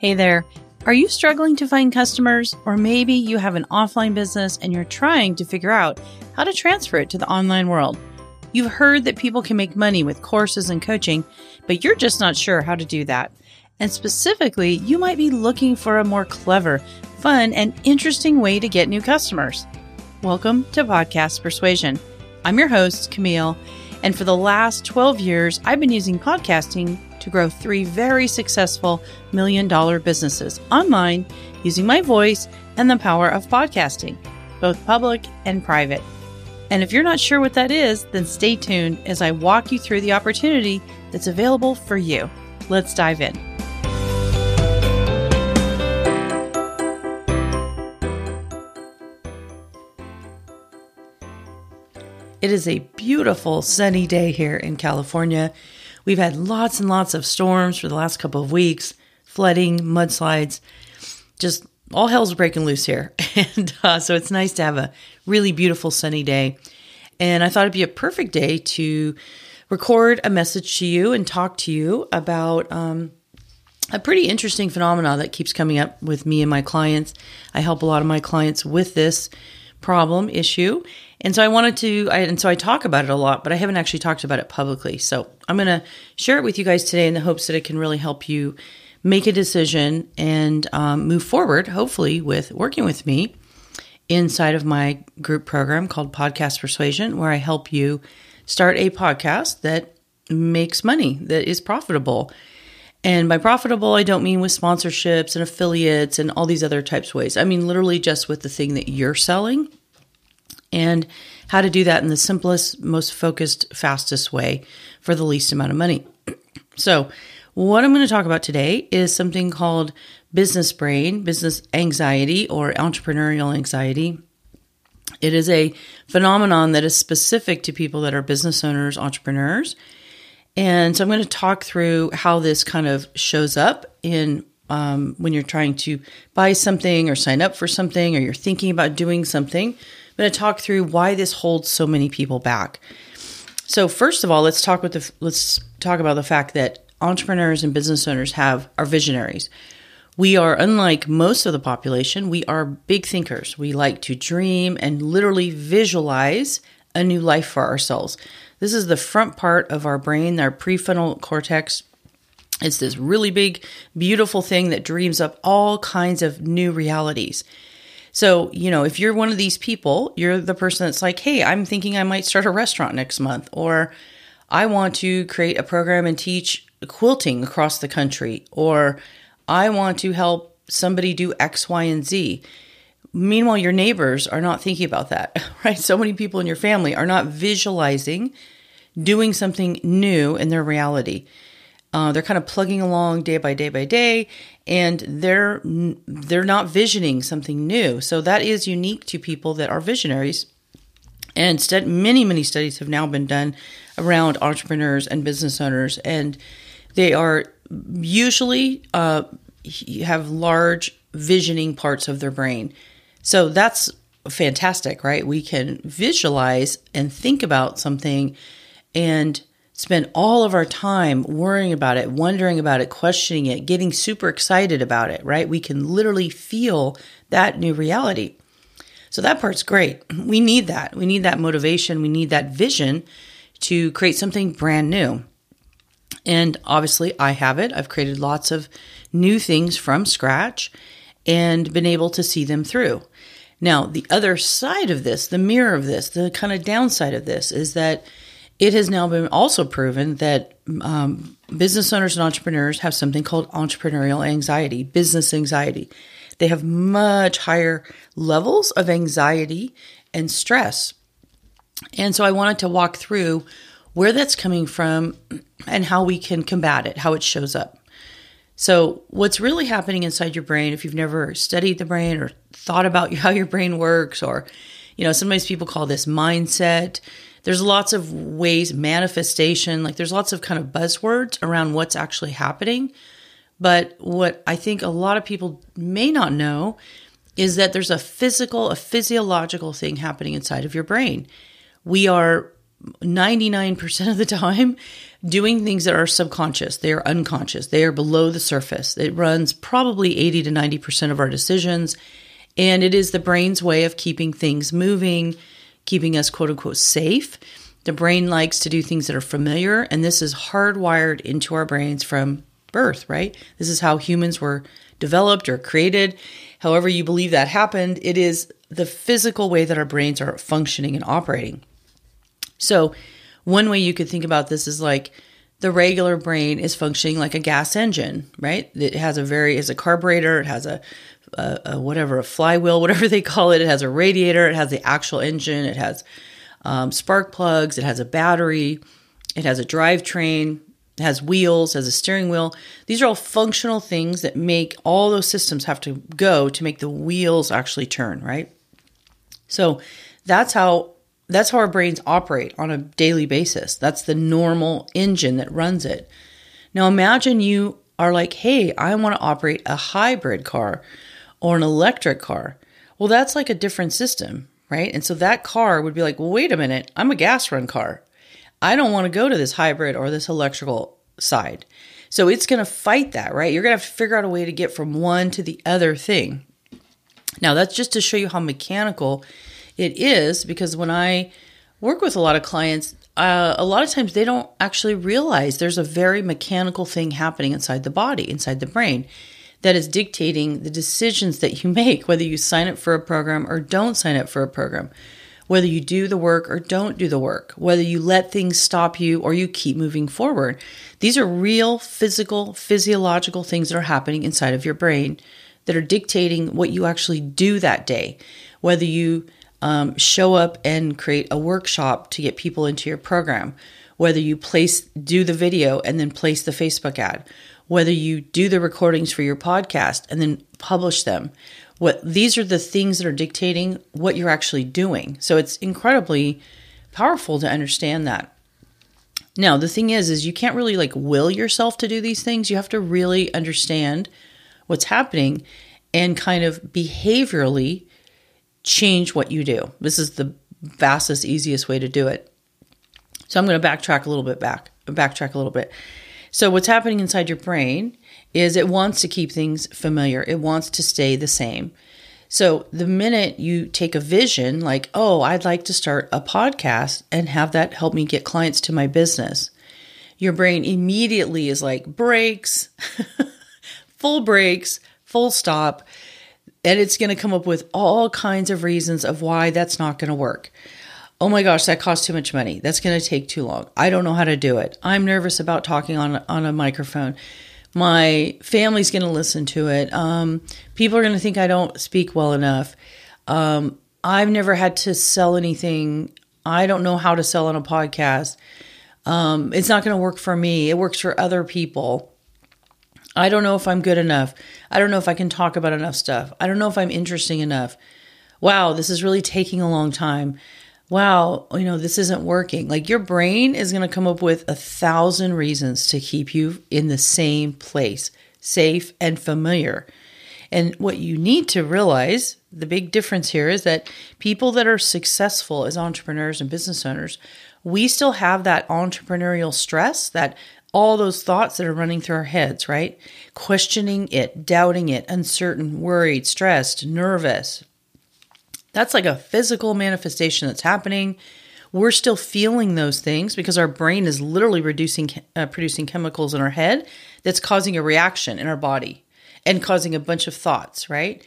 Hey there. Are you struggling to find customers? Or maybe you have an offline business and you're trying to figure out how to transfer it to the online world. You've heard that people can make money with courses and coaching, but you're just not sure how to do that. And specifically, you might be looking for a more clever, fun, and interesting way to get new customers. Welcome to Podcast Persuasion. I'm your host, Camille, and for the last 12 years, I've been using podcasting to grow three very successful million dollar businesses online using my voice and the power of podcasting, both public and private. And if you're not sure what that is, then stay tuned as I walk you through the opportunity that's available for you. Let's dive in. It is a beautiful sunny day here in California. We've had lots and lots of storms for the last couple of weeks, flooding, mudslides, just all hell's breaking loose here. And uh, so it's nice to have a really beautiful sunny day. And I thought it'd be a perfect day to record a message to you and talk to you about um, a pretty interesting phenomenon that keeps coming up with me and my clients. I help a lot of my clients with this problem issue. And so I wanted to, I, and so I talk about it a lot, but I haven't actually talked about it publicly. So I'm going to share it with you guys today in the hopes that it can really help you make a decision and um, move forward, hopefully, with working with me inside of my group program called Podcast Persuasion, where I help you start a podcast that makes money, that is profitable. And by profitable, I don't mean with sponsorships and affiliates and all these other types of ways. I mean literally just with the thing that you're selling and how to do that in the simplest, most focused, fastest way for the least amount of money. So, what I'm going to talk about today is something called business brain, business anxiety, or entrepreneurial anxiety. It is a phenomenon that is specific to people that are business owners, entrepreneurs. And so I'm going to talk through how this kind of shows up in um, when you're trying to buy something or sign up for something or you're thinking about doing something I'm going to talk through why this holds so many people back. So first of all, let's talk with the let's talk about the fact that entrepreneurs and business owners have are visionaries. We are unlike most of the population, we are big thinkers. We like to dream and literally visualize a new life for ourselves. This is the front part of our brain, our prefrontal cortex. It's this really big, beautiful thing that dreams up all kinds of new realities. So, you know, if you're one of these people, you're the person that's like, hey, I'm thinking I might start a restaurant next month, or I want to create a program and teach quilting across the country, or I want to help somebody do X, Y, and Z. Meanwhile, your neighbors are not thinking about that, right? So many people in your family are not visualizing doing something new in their reality. Uh, they're kind of plugging along day by day by day, and they're they're not visioning something new. So that is unique to people that are visionaries. And st- many many studies have now been done around entrepreneurs and business owners, and they are usually uh, have large visioning parts of their brain. So that's fantastic, right? We can visualize and think about something and spend all of our time worrying about it, wondering about it, questioning it, getting super excited about it, right? We can literally feel that new reality. So that part's great. We need that. We need that motivation. We need that vision to create something brand new. And obviously, I have it. I've created lots of new things from scratch and been able to see them through. Now, the other side of this, the mirror of this, the kind of downside of this is that it has now been also proven that um, business owners and entrepreneurs have something called entrepreneurial anxiety, business anxiety. They have much higher levels of anxiety and stress. And so I wanted to walk through where that's coming from and how we can combat it, how it shows up. So, what's really happening inside your brain, if you've never studied the brain or thought about how your brain works, or, you know, sometimes people call this mindset there's lots of ways, manifestation, like there's lots of kind of buzzwords around what's actually happening. But what I think a lot of people may not know is that there's a physical, a physiological thing happening inside of your brain. We are 99% of the time doing things that are subconscious. They are unconscious. They are below the surface. It runs probably 80 to 90% of our decisions. And it is the brain's way of keeping things moving, keeping us quote unquote safe. The brain likes to do things that are familiar, and this is hardwired into our brains from birth, right? This is how humans were developed or created. However, you believe that happened, it is the physical way that our brains are functioning and operating. So, one way you could think about this is like the regular brain is functioning like a gas engine, right? It has a very is a carburetor, it has a, a, a, whatever a flywheel, whatever they call it. It has a radiator, it has the actual engine, it has um, spark plugs, it has a battery, it has a drivetrain, it has wheels, has a steering wheel. These are all functional things that make all those systems have to go to make the wheels actually turn, right? So that's how that's how our brains operate on a daily basis. That's the normal engine that runs it. Now imagine you are like, "Hey, I want to operate a hybrid car or an electric car." Well, that's like a different system, right? And so that car would be like, "Well, wait a minute. I'm a gas run car. I don't want to go to this hybrid or this electrical side." So it's going to fight that, right? You're going to have to figure out a way to get from one to the other thing. Now, that's just to show you how mechanical it is because when I work with a lot of clients, uh, a lot of times they don't actually realize there's a very mechanical thing happening inside the body, inside the brain, that is dictating the decisions that you make, whether you sign up for a program or don't sign up for a program, whether you do the work or don't do the work, whether you let things stop you or you keep moving forward. These are real physical, physiological things that are happening inside of your brain that are dictating what you actually do that day, whether you um, show up and create a workshop to get people into your program, whether you place do the video and then place the Facebook ad, whether you do the recordings for your podcast and then publish them. What these are the things that are dictating what you're actually doing. So it's incredibly powerful to understand that. Now, the thing is is you can't really like will yourself to do these things. You have to really understand what's happening and kind of behaviorally change what you do. This is the fastest, easiest way to do it. So I'm going to backtrack a little bit back, backtrack a little bit. So what's happening inside your brain is it wants to keep things familiar. It wants to stay the same. So the minute you take a vision like, "Oh, I'd like to start a podcast and have that help me get clients to my business." Your brain immediately is like, brakes, full brakes, full stop and it's going to come up with all kinds of reasons of why that's not going to work. Oh my gosh, that costs too much money. That's going to take too long. I don't know how to do it. I'm nervous about talking on on a microphone. My family's going to listen to it. Um, people are going to think I don't speak well enough. Um, I've never had to sell anything. I don't know how to sell on a podcast. Um, it's not going to work for me. It works for other people. I don't know if I'm good enough. I don't know if I can talk about enough stuff. I don't know if I'm interesting enough. Wow, this is really taking a long time. Wow, you know, this isn't working. Like your brain is going to come up with a thousand reasons to keep you in the same place, safe and familiar. And what you need to realize, the big difference here is that people that are successful as entrepreneurs and business owners, we still have that entrepreneurial stress, that all those thoughts that are running through our heads, right? Questioning it, doubting it, uncertain, worried, stressed, nervous. That's like a physical manifestation that's happening. We're still feeling those things because our brain is literally reducing, uh, producing chemicals in our head that's causing a reaction in our body and causing a bunch of thoughts, right?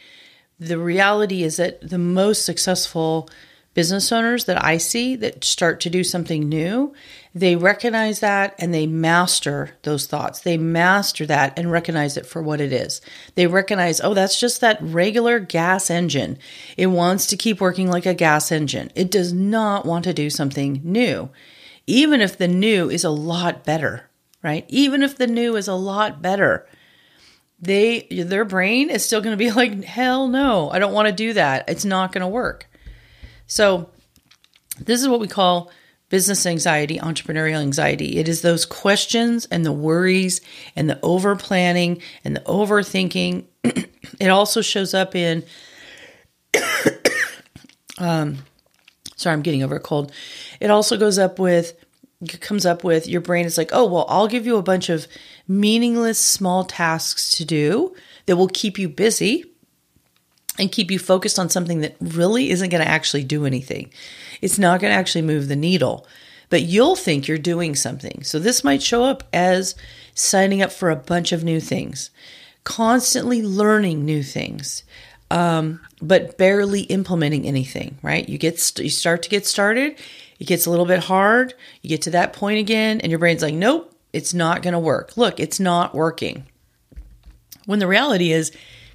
The reality is that the most successful business owners that I see that start to do something new, they recognize that and they master those thoughts. They master that and recognize it for what it is. They recognize, oh, that's just that regular gas engine. It wants to keep working like a gas engine. It does not want to do something new, even if the new is a lot better, right? Even if the new is a lot better. They their brain is still going to be like hell no I don't want to do that it's not going to work so, this is what we call business anxiety, entrepreneurial anxiety. It is those questions and the worries and the over planning and the overthinking. it also shows up in, um, sorry, I'm getting over a cold. It also goes up with comes up with your brain is like, "Oh, well, I'll give you a bunch of meaningless small tasks to do that will keep you busy and keep you focused on something that really isn't going to actually do anything. It's not going to actually move the needle, but you'll think you're doing something. So this might show up as signing up for a bunch of new things, constantly learning new things, um, but barely implementing anything. Right? You get st- you start to get started. It gets a little bit hard. You get to that point again, and your brain's like, "Nope, it's not going to work." Look, it's not working. When the reality is,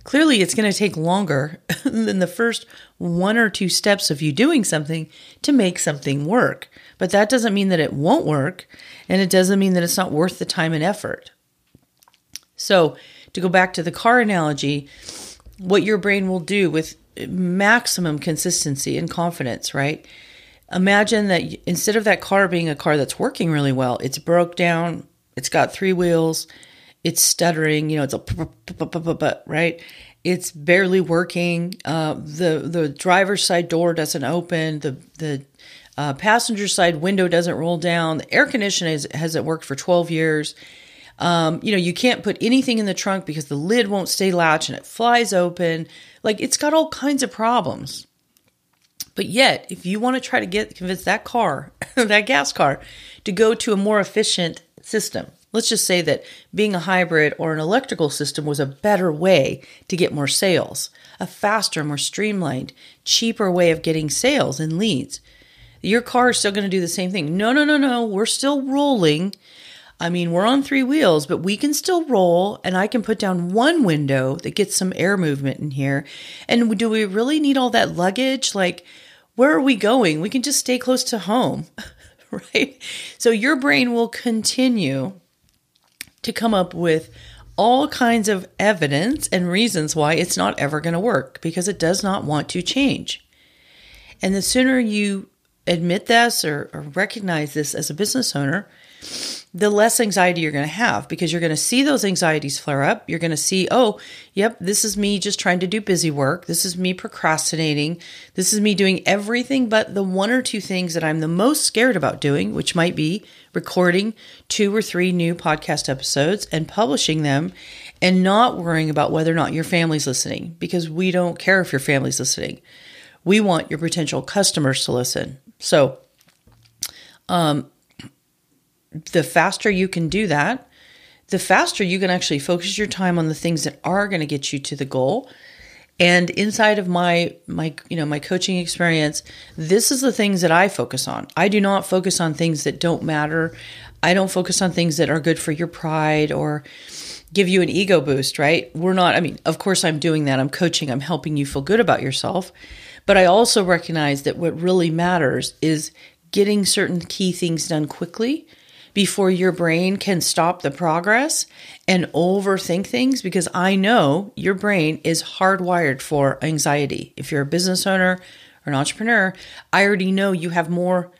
clearly it's going to take longer than the first one or two steps of you doing something to make something work. But that doesn't mean that it won't work, and it doesn't mean that it's not worth the time and effort. So, to go back to the car analogy, what your brain will do with maximum consistency and confidence, right? Imagine that instead of that car being a car that's working really well, it's broke down, it's got three wheels, it's stuttering, you know, it's a right? It's barely working. Uh, the the driver's side door doesn't open. The the uh, passenger side window doesn't roll down. The air conditioning is, hasn't worked for 12 years. Um, you know, you can't put anything in the trunk because the lid won't stay latched and it flies open. Like it's got all kinds of problems. But yet, if you want to try to get convince that car, that gas car, to go to a more efficient system, Let's just say that being a hybrid or an electrical system was a better way to get more sales, a faster, more streamlined, cheaper way of getting sales and leads. Your car is still going to do the same thing. No, no, no, no. We're still rolling. I mean, we're on three wheels, but we can still roll, and I can put down one window that gets some air movement in here. And do we really need all that luggage? Like, where are we going? We can just stay close to home, right? So your brain will continue to come up with all kinds of evidence and reasons why it's not ever going to work because it does not want to change. And the sooner you admit this or, or recognize this as a business owner, the less anxiety you're going to have because you're going to see those anxieties flare up. You're going to see, oh, yep, this is me just trying to do busy work. This is me procrastinating. This is me doing everything but the one or two things that I'm the most scared about doing, which might be recording two or three new podcast episodes and publishing them and not worrying about whether or not your family's listening because we don't care if your family's listening. We want your potential customers to listen. So, um, the faster you can do that, the faster you can actually focus your time on the things that are going to get you to the goal. And inside of my my you know my coaching experience, this is the things that I focus on. I do not focus on things that don't matter. I don't focus on things that are good for your pride or give you an ego boost, right? We're not I mean, of course I'm doing that. I'm coaching, I'm helping you feel good about yourself. But I also recognize that what really matters is getting certain key things done quickly before your brain can stop the progress and overthink things because I know your brain is hardwired for anxiety. If you're a business owner or an entrepreneur, I already know you have more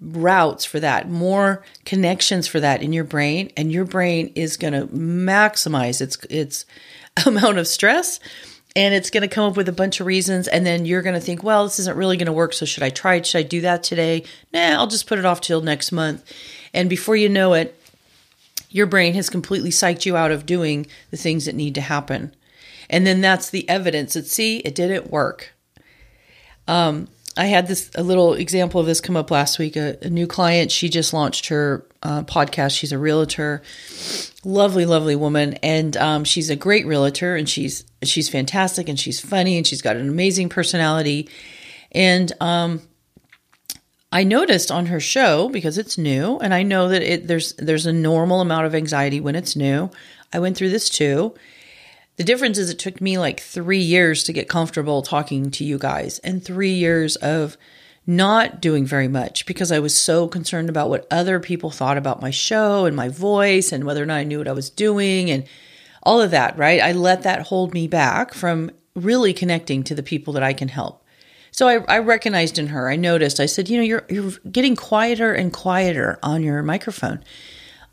routes for that, more connections for that in your brain and your brain is going to maximize its its amount of stress and it's going to come up with a bunch of reasons and then you're going to think well this isn't really going to work so should i try it? Should i do that today? Nah i'll just put it off till next month and before you know it, your brain has completely psyched you out of doing the things that need to happen. And then that's the evidence that, see, it didn't work. Um, I had this a little example of this come up last week. A, a new client, she just launched her uh, podcast. She's a realtor, lovely, lovely woman, and um, she's a great realtor, and she's she's fantastic, and she's funny, and she's got an amazing personality. And um, I noticed on her show because it's new, and I know that it, there's there's a normal amount of anxiety when it's new. I went through this too. The difference is it took me like three years to get comfortable talking to you guys, and three years of not doing very much because I was so concerned about what other people thought about my show and my voice and whether or not I knew what I was doing and all of that, right? I let that hold me back from really connecting to the people that I can help. So I, I recognized in her, I noticed, I said, you know, you're, you're getting quieter and quieter on your microphone.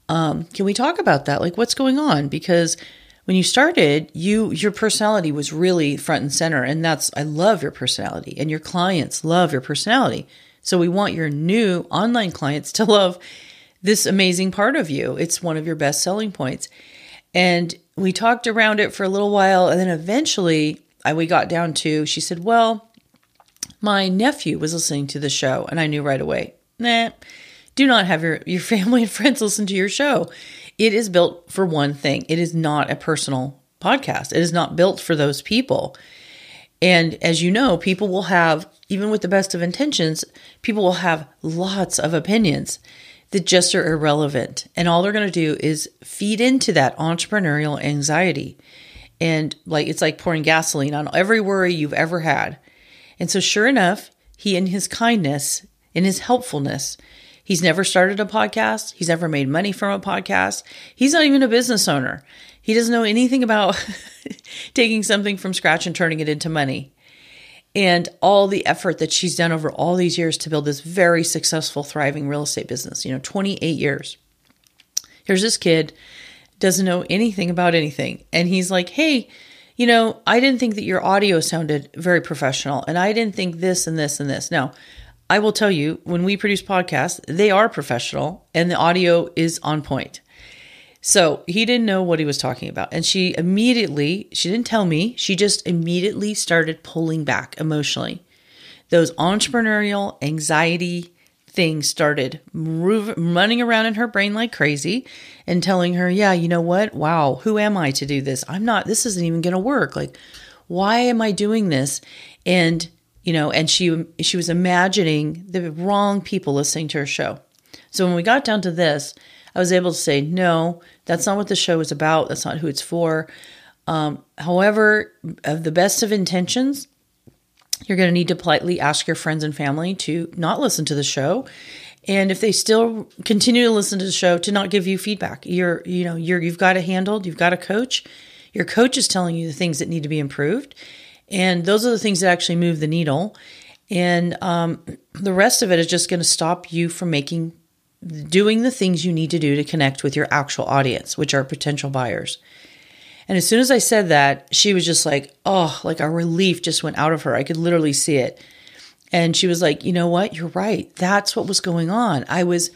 Um, can we talk about that? Like what's going on? Because when you started, you, your personality was really front and center. And that's, I love your personality and your clients love your personality. So we want your new online clients to love this amazing part of you. It's one of your best selling points. And we talked around it for a little while. And then eventually I, we got down to, she said, Well, my nephew was listening to the show. And I knew right away, nah, do not have your, your family and friends listen to your show. It is built for one thing it is not a personal podcast, it is not built for those people. And as you know, people will have, even with the best of intentions, people will have lots of opinions that just are irrelevant. And all they're going to do is feed into that entrepreneurial anxiety. And like it's like pouring gasoline on every worry you've ever had. And so, sure enough, he, in his kindness, in his helpfulness, he's never started a podcast. He's never made money from a podcast. He's not even a business owner. He doesn't know anything about taking something from scratch and turning it into money. And all the effort that she's done over all these years to build this very successful, thriving real estate business, you know, 28 years. Here's this kid, doesn't know anything about anything. And he's like, hey, you know, I didn't think that your audio sounded very professional. And I didn't think this and this and this. Now, I will tell you, when we produce podcasts, they are professional and the audio is on point. So he didn't know what he was talking about. And she immediately, she didn't tell me, she just immediately started pulling back emotionally. Those entrepreneurial anxiety things started running around in her brain like crazy and telling her, yeah, you know what? Wow, who am I to do this? I'm not, this isn't even going to work. Like, why am I doing this? And, you know, and she, she was imagining the wrong people listening to her show. So when we got down to this, I was able to say, no, that's not what the show is about. That's not who it's for. Um, however, of the best of intentions, you're going to need to politely ask your friends and family to not listen to the show. And if they still continue to listen to the show, to not give you feedback. You're, you know, you're, you've got it handled. You've got a coach. Your coach is telling you the things that need to be improved. And those are the things that actually move the needle. And um, the rest of it is just going to stop you from making doing the things you need to do to connect with your actual audience, which are potential buyers. And as soon as I said that, she was just like, oh, like a relief just went out of her. I could literally see it. And she was like, you know what? You're right. That's what was going on. I was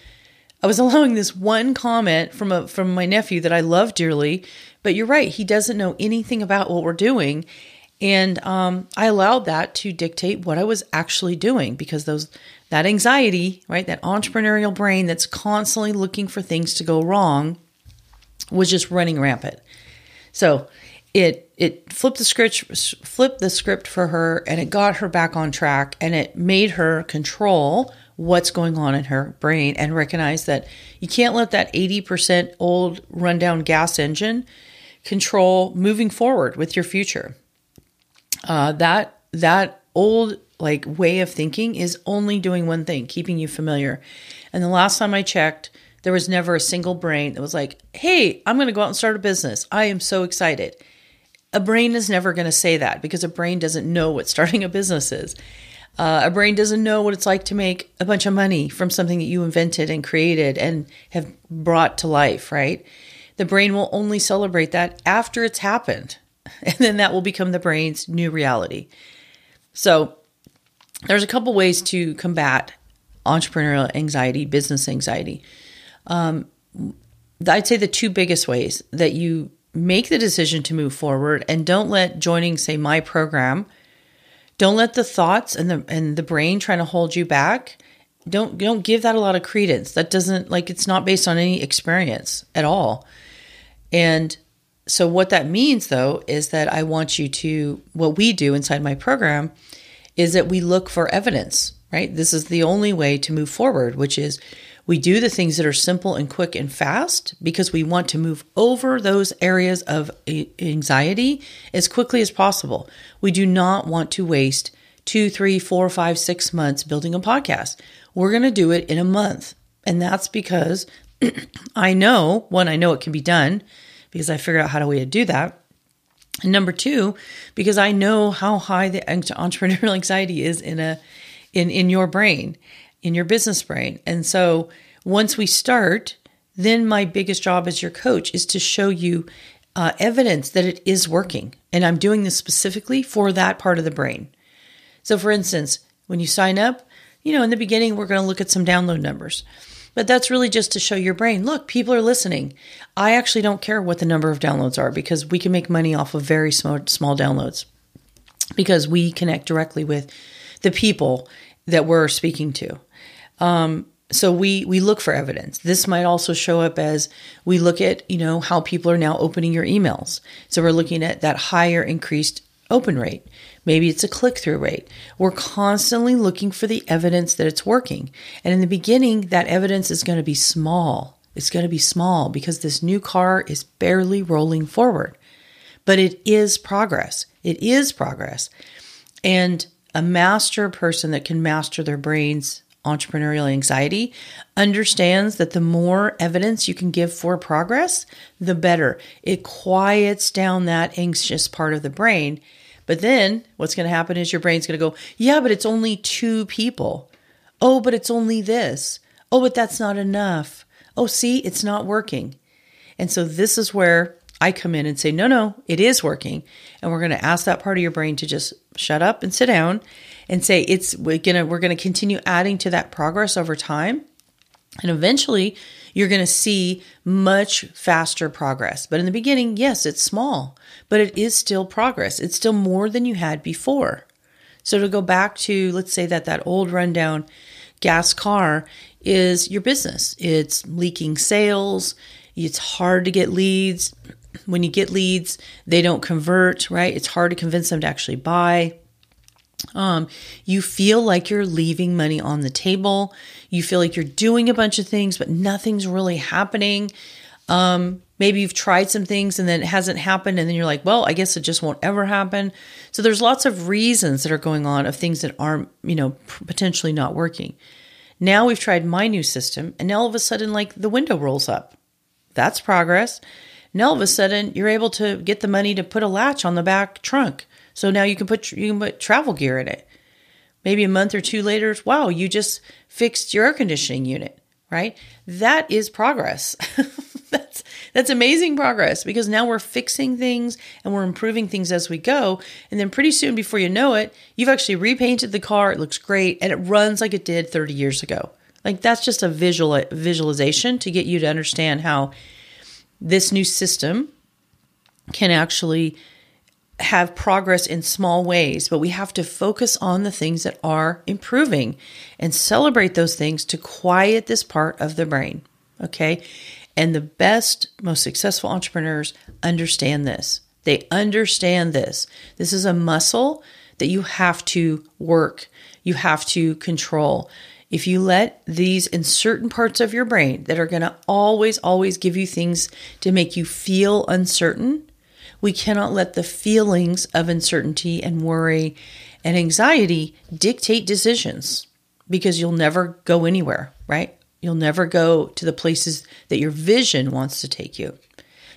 I was allowing this one comment from a from my nephew that I love dearly, but you're right. He doesn't know anything about what we're doing. And um, I allowed that to dictate what I was actually doing because those that anxiety, right, that entrepreneurial brain that's constantly looking for things to go wrong was just running rampant. So it it flipped the script flipped the script for her and it got her back on track and it made her control what's going on in her brain and recognize that you can't let that 80% old rundown gas engine control moving forward with your future. Uh, that that old like way of thinking is only doing one thing, keeping you familiar. And the last time I checked, there was never a single brain that was like, "Hey, I'm going to go out and start a business. I am so excited." A brain is never going to say that because a brain doesn't know what starting a business is. Uh, a brain doesn't know what it's like to make a bunch of money from something that you invented and created and have brought to life, right? The brain will only celebrate that after it's happened. And then that will become the brain's new reality. So, there's a couple ways to combat entrepreneurial anxiety, business anxiety. Um, I'd say the two biggest ways that you make the decision to move forward and don't let joining, say, my program, don't let the thoughts and the and the brain trying to hold you back. Don't don't give that a lot of credence. That doesn't like it's not based on any experience at all. And so what that means though is that I want you to what we do inside my program is that we look for evidence, right? This is the only way to move forward, which is we do the things that are simple and quick and fast because we want to move over those areas of anxiety as quickly as possible. We do not want to waste two, three, four, five, six months building a podcast. We're going to do it in a month. And that's because I know, one, I know it can be done because I figured out how to do that. And number two, because I know how high the entrepreneurial anxiety is in a in in your brain, in your business brain. And so once we start, then my biggest job as your coach is to show you uh, evidence that it is working. And I'm doing this specifically for that part of the brain. So, for instance, when you sign up, you know, in the beginning, we're going to look at some download numbers. But that's really just to show your brain look, people are listening. I actually don't care what the number of downloads are because we can make money off of very small, small downloads because we connect directly with the people that we're speaking to. Um, so we we look for evidence. This might also show up as we look at you know how people are now opening your emails. So we're looking at that higher increased open rate. Maybe it's a click through rate. We're constantly looking for the evidence that it's working. And in the beginning, that evidence is going to be small. It's going to be small because this new car is barely rolling forward. But it is progress. It is progress. And a master person that can master their brain's entrepreneurial anxiety understands that the more evidence you can give for progress, the better. It quiets down that anxious part of the brain but then what's going to happen is your brain's going to go, yeah, but it's only two people. Oh, but it's only this. Oh, but that's not enough. Oh, see, it's not working. And so this is where I come in and say, no, no, it is working. And we're going to ask that part of your brain to just shut up and sit down and say, it's we're to, we're to continue adding to that progress over time. And eventually you're going to see much faster progress. But in the beginning, yes, it's small, but it is still progress. It's still more than you had before. So to go back to, let's say that that old rundown gas car is your business. It's leaking sales. It's hard to get leads. When you get leads, they don't convert, right? It's hard to convince them to actually buy. Um, you feel like you're leaving money on the table. You feel like you're doing a bunch of things, but nothing's really happening. Um, maybe you've tried some things and then it hasn't happened, and then you're like, well, I guess it just won't ever happen. So there's lots of reasons that are going on of things that aren't, you know, potentially not working. Now we've tried my new system, and now all of a sudden, like the window rolls up. That's progress. Now all of a sudden, you're able to get the money to put a latch on the back trunk. So now you can put you can put travel gear in it. Maybe a month or two later, wow, you just fixed your air conditioning unit, right? That is progress. that's that's amazing progress because now we're fixing things and we're improving things as we go. And then pretty soon before you know it, you've actually repainted the car, it looks great and it runs like it did 30 years ago. Like that's just a visual visualization to get you to understand how this new system can actually have progress in small ways, but we have to focus on the things that are improving and celebrate those things to quiet this part of the brain. Okay. And the best, most successful entrepreneurs understand this. They understand this. This is a muscle that you have to work, you have to control. If you let these in certain parts of your brain that are going to always, always give you things to make you feel uncertain, we cannot let the feelings of uncertainty and worry and anxiety dictate decisions because you'll never go anywhere, right? You'll never go to the places that your vision wants to take you.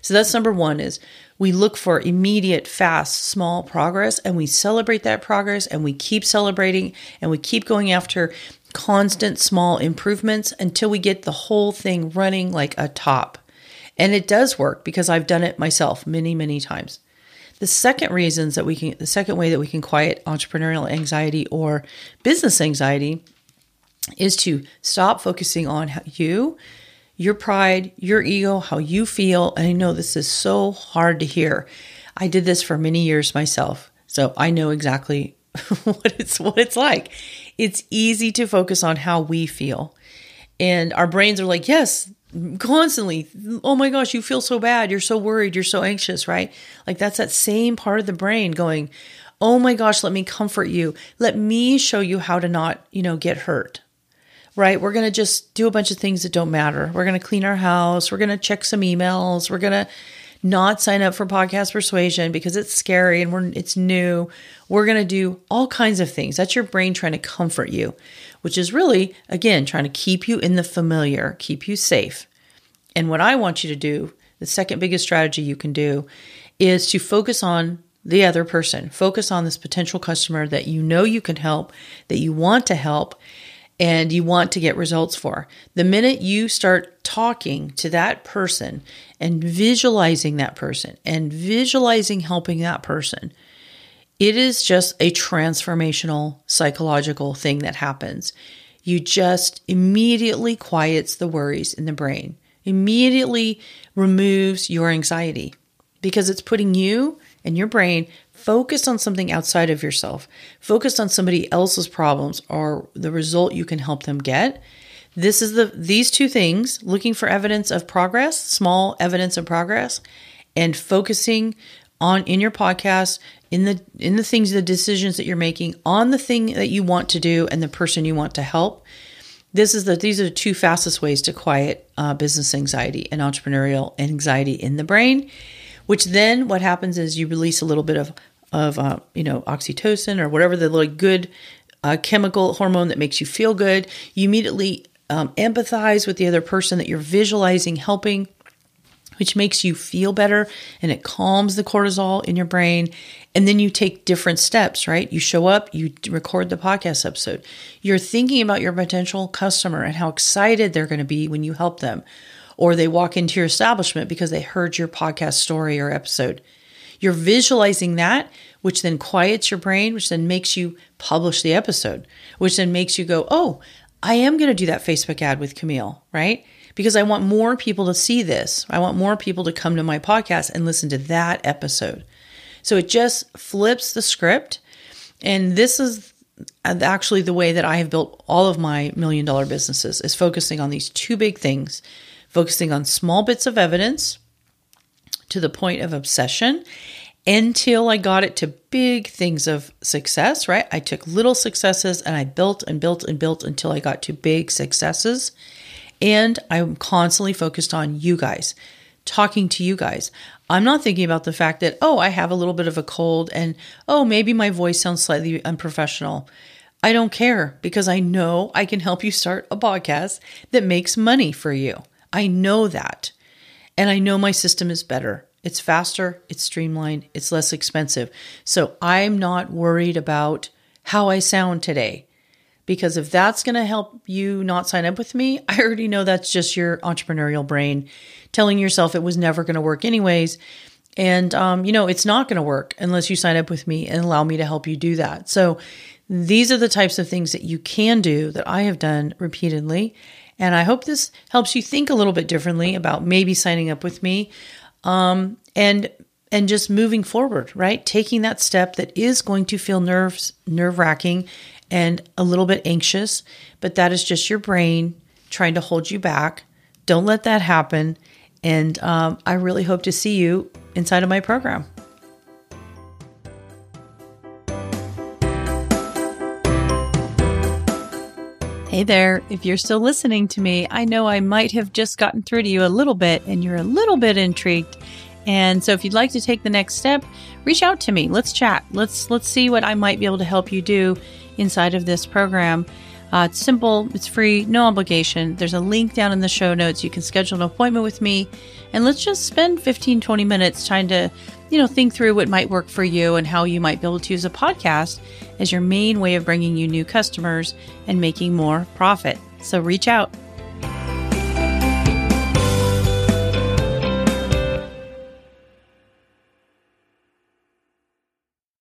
So that's number 1 is we look for immediate, fast, small progress and we celebrate that progress and we keep celebrating and we keep going after constant small improvements until we get the whole thing running like a top. And it does work because I've done it myself many, many times. The second reasons that we can, the second way that we can quiet entrepreneurial anxiety or business anxiety is to stop focusing on you, your pride, your ego, how you feel. And I know this is so hard to hear. I did this for many years myself. So I know exactly what it's what it's like. It's easy to focus on how we feel. And our brains are like, yes, constantly, oh my gosh, you feel so bad. You're so worried. You're so anxious, right? Like that's that same part of the brain going, oh my gosh, let me comfort you. Let me show you how to not, you know, get hurt. Right? We're going to just do a bunch of things that don't matter. We're going to clean our house. We're going to check some emails. We're going to not sign up for podcast persuasion because it's scary and we're it's new. We're going to do all kinds of things. That's your brain trying to comfort you, which is really again trying to keep you in the familiar, keep you safe. And what I want you to do, the second biggest strategy you can do is to focus on the other person. Focus on this potential customer that you know you can help, that you want to help, and you want to get results for. The minute you start talking to that person and visualizing that person and visualizing helping that person, It is just a transformational psychological thing that happens. You just immediately quiets the worries in the brain, immediately removes your anxiety because it's putting you and your brain focused on something outside of yourself, focused on somebody else's problems or the result you can help them get. This is the these two things, looking for evidence of progress, small evidence of progress, and focusing on in your podcast in the in the things the decisions that you're making on the thing that you want to do and the person you want to help. This is the these are the two fastest ways to quiet uh, business anxiety and entrepreneurial anxiety in the brain which then what happens is you release a little bit of of uh, you know oxytocin or whatever the like good uh, chemical hormone that makes you feel good. You immediately um, empathize with the other person that you're visualizing helping which makes you feel better and it calms the cortisol in your brain. And then you take different steps, right? You show up, you record the podcast episode. You're thinking about your potential customer and how excited they're going to be when you help them. Or they walk into your establishment because they heard your podcast story or episode. You're visualizing that, which then quiets your brain, which then makes you publish the episode, which then makes you go, oh, I am going to do that Facebook ad with Camille, right? Because I want more people to see this. I want more people to come to my podcast and listen to that episode. So it just flips the script. And this is actually the way that I have built all of my million dollar businesses is focusing on these two big things, focusing on small bits of evidence to the point of obsession until I got it to big things of success, right? I took little successes and I built and built and built until I got to big successes. And I'm constantly focused on you guys, talking to you guys. I'm not thinking about the fact that, oh, I have a little bit of a cold and, oh, maybe my voice sounds slightly unprofessional. I don't care because I know I can help you start a podcast that makes money for you. I know that. And I know my system is better. It's faster, it's streamlined, it's less expensive. So I'm not worried about how I sound today. Because if that's going to help you not sign up with me, I already know that's just your entrepreneurial brain telling yourself it was never going to work anyways. And, um, you know, it's not going to work unless you sign up with me and allow me to help you do that. So these are the types of things that you can do that I have done repeatedly. And I hope this helps you think a little bit differently about maybe signing up with me um, and and just moving forward, right? Taking that step that is going to feel nerves nerve wracking and a little bit anxious, but that is just your brain trying to hold you back. Don't let that happen. And um, I really hope to see you inside of my program. Hey there, if you're still listening to me, I know I might have just gotten through to you a little bit and you're a little bit intrigued. And so if you'd like to take the next step, reach out to me. Let's chat. Let's let's see what I might be able to help you do inside of this program. Uh, it's simple, it's free, no obligation. There's a link down in the show notes. You can schedule an appointment with me and let's just spend 15, 20 minutes trying to, you know, think through what might work for you and how you might be able to use a podcast as your main way of bringing you new customers and making more profit. So reach out.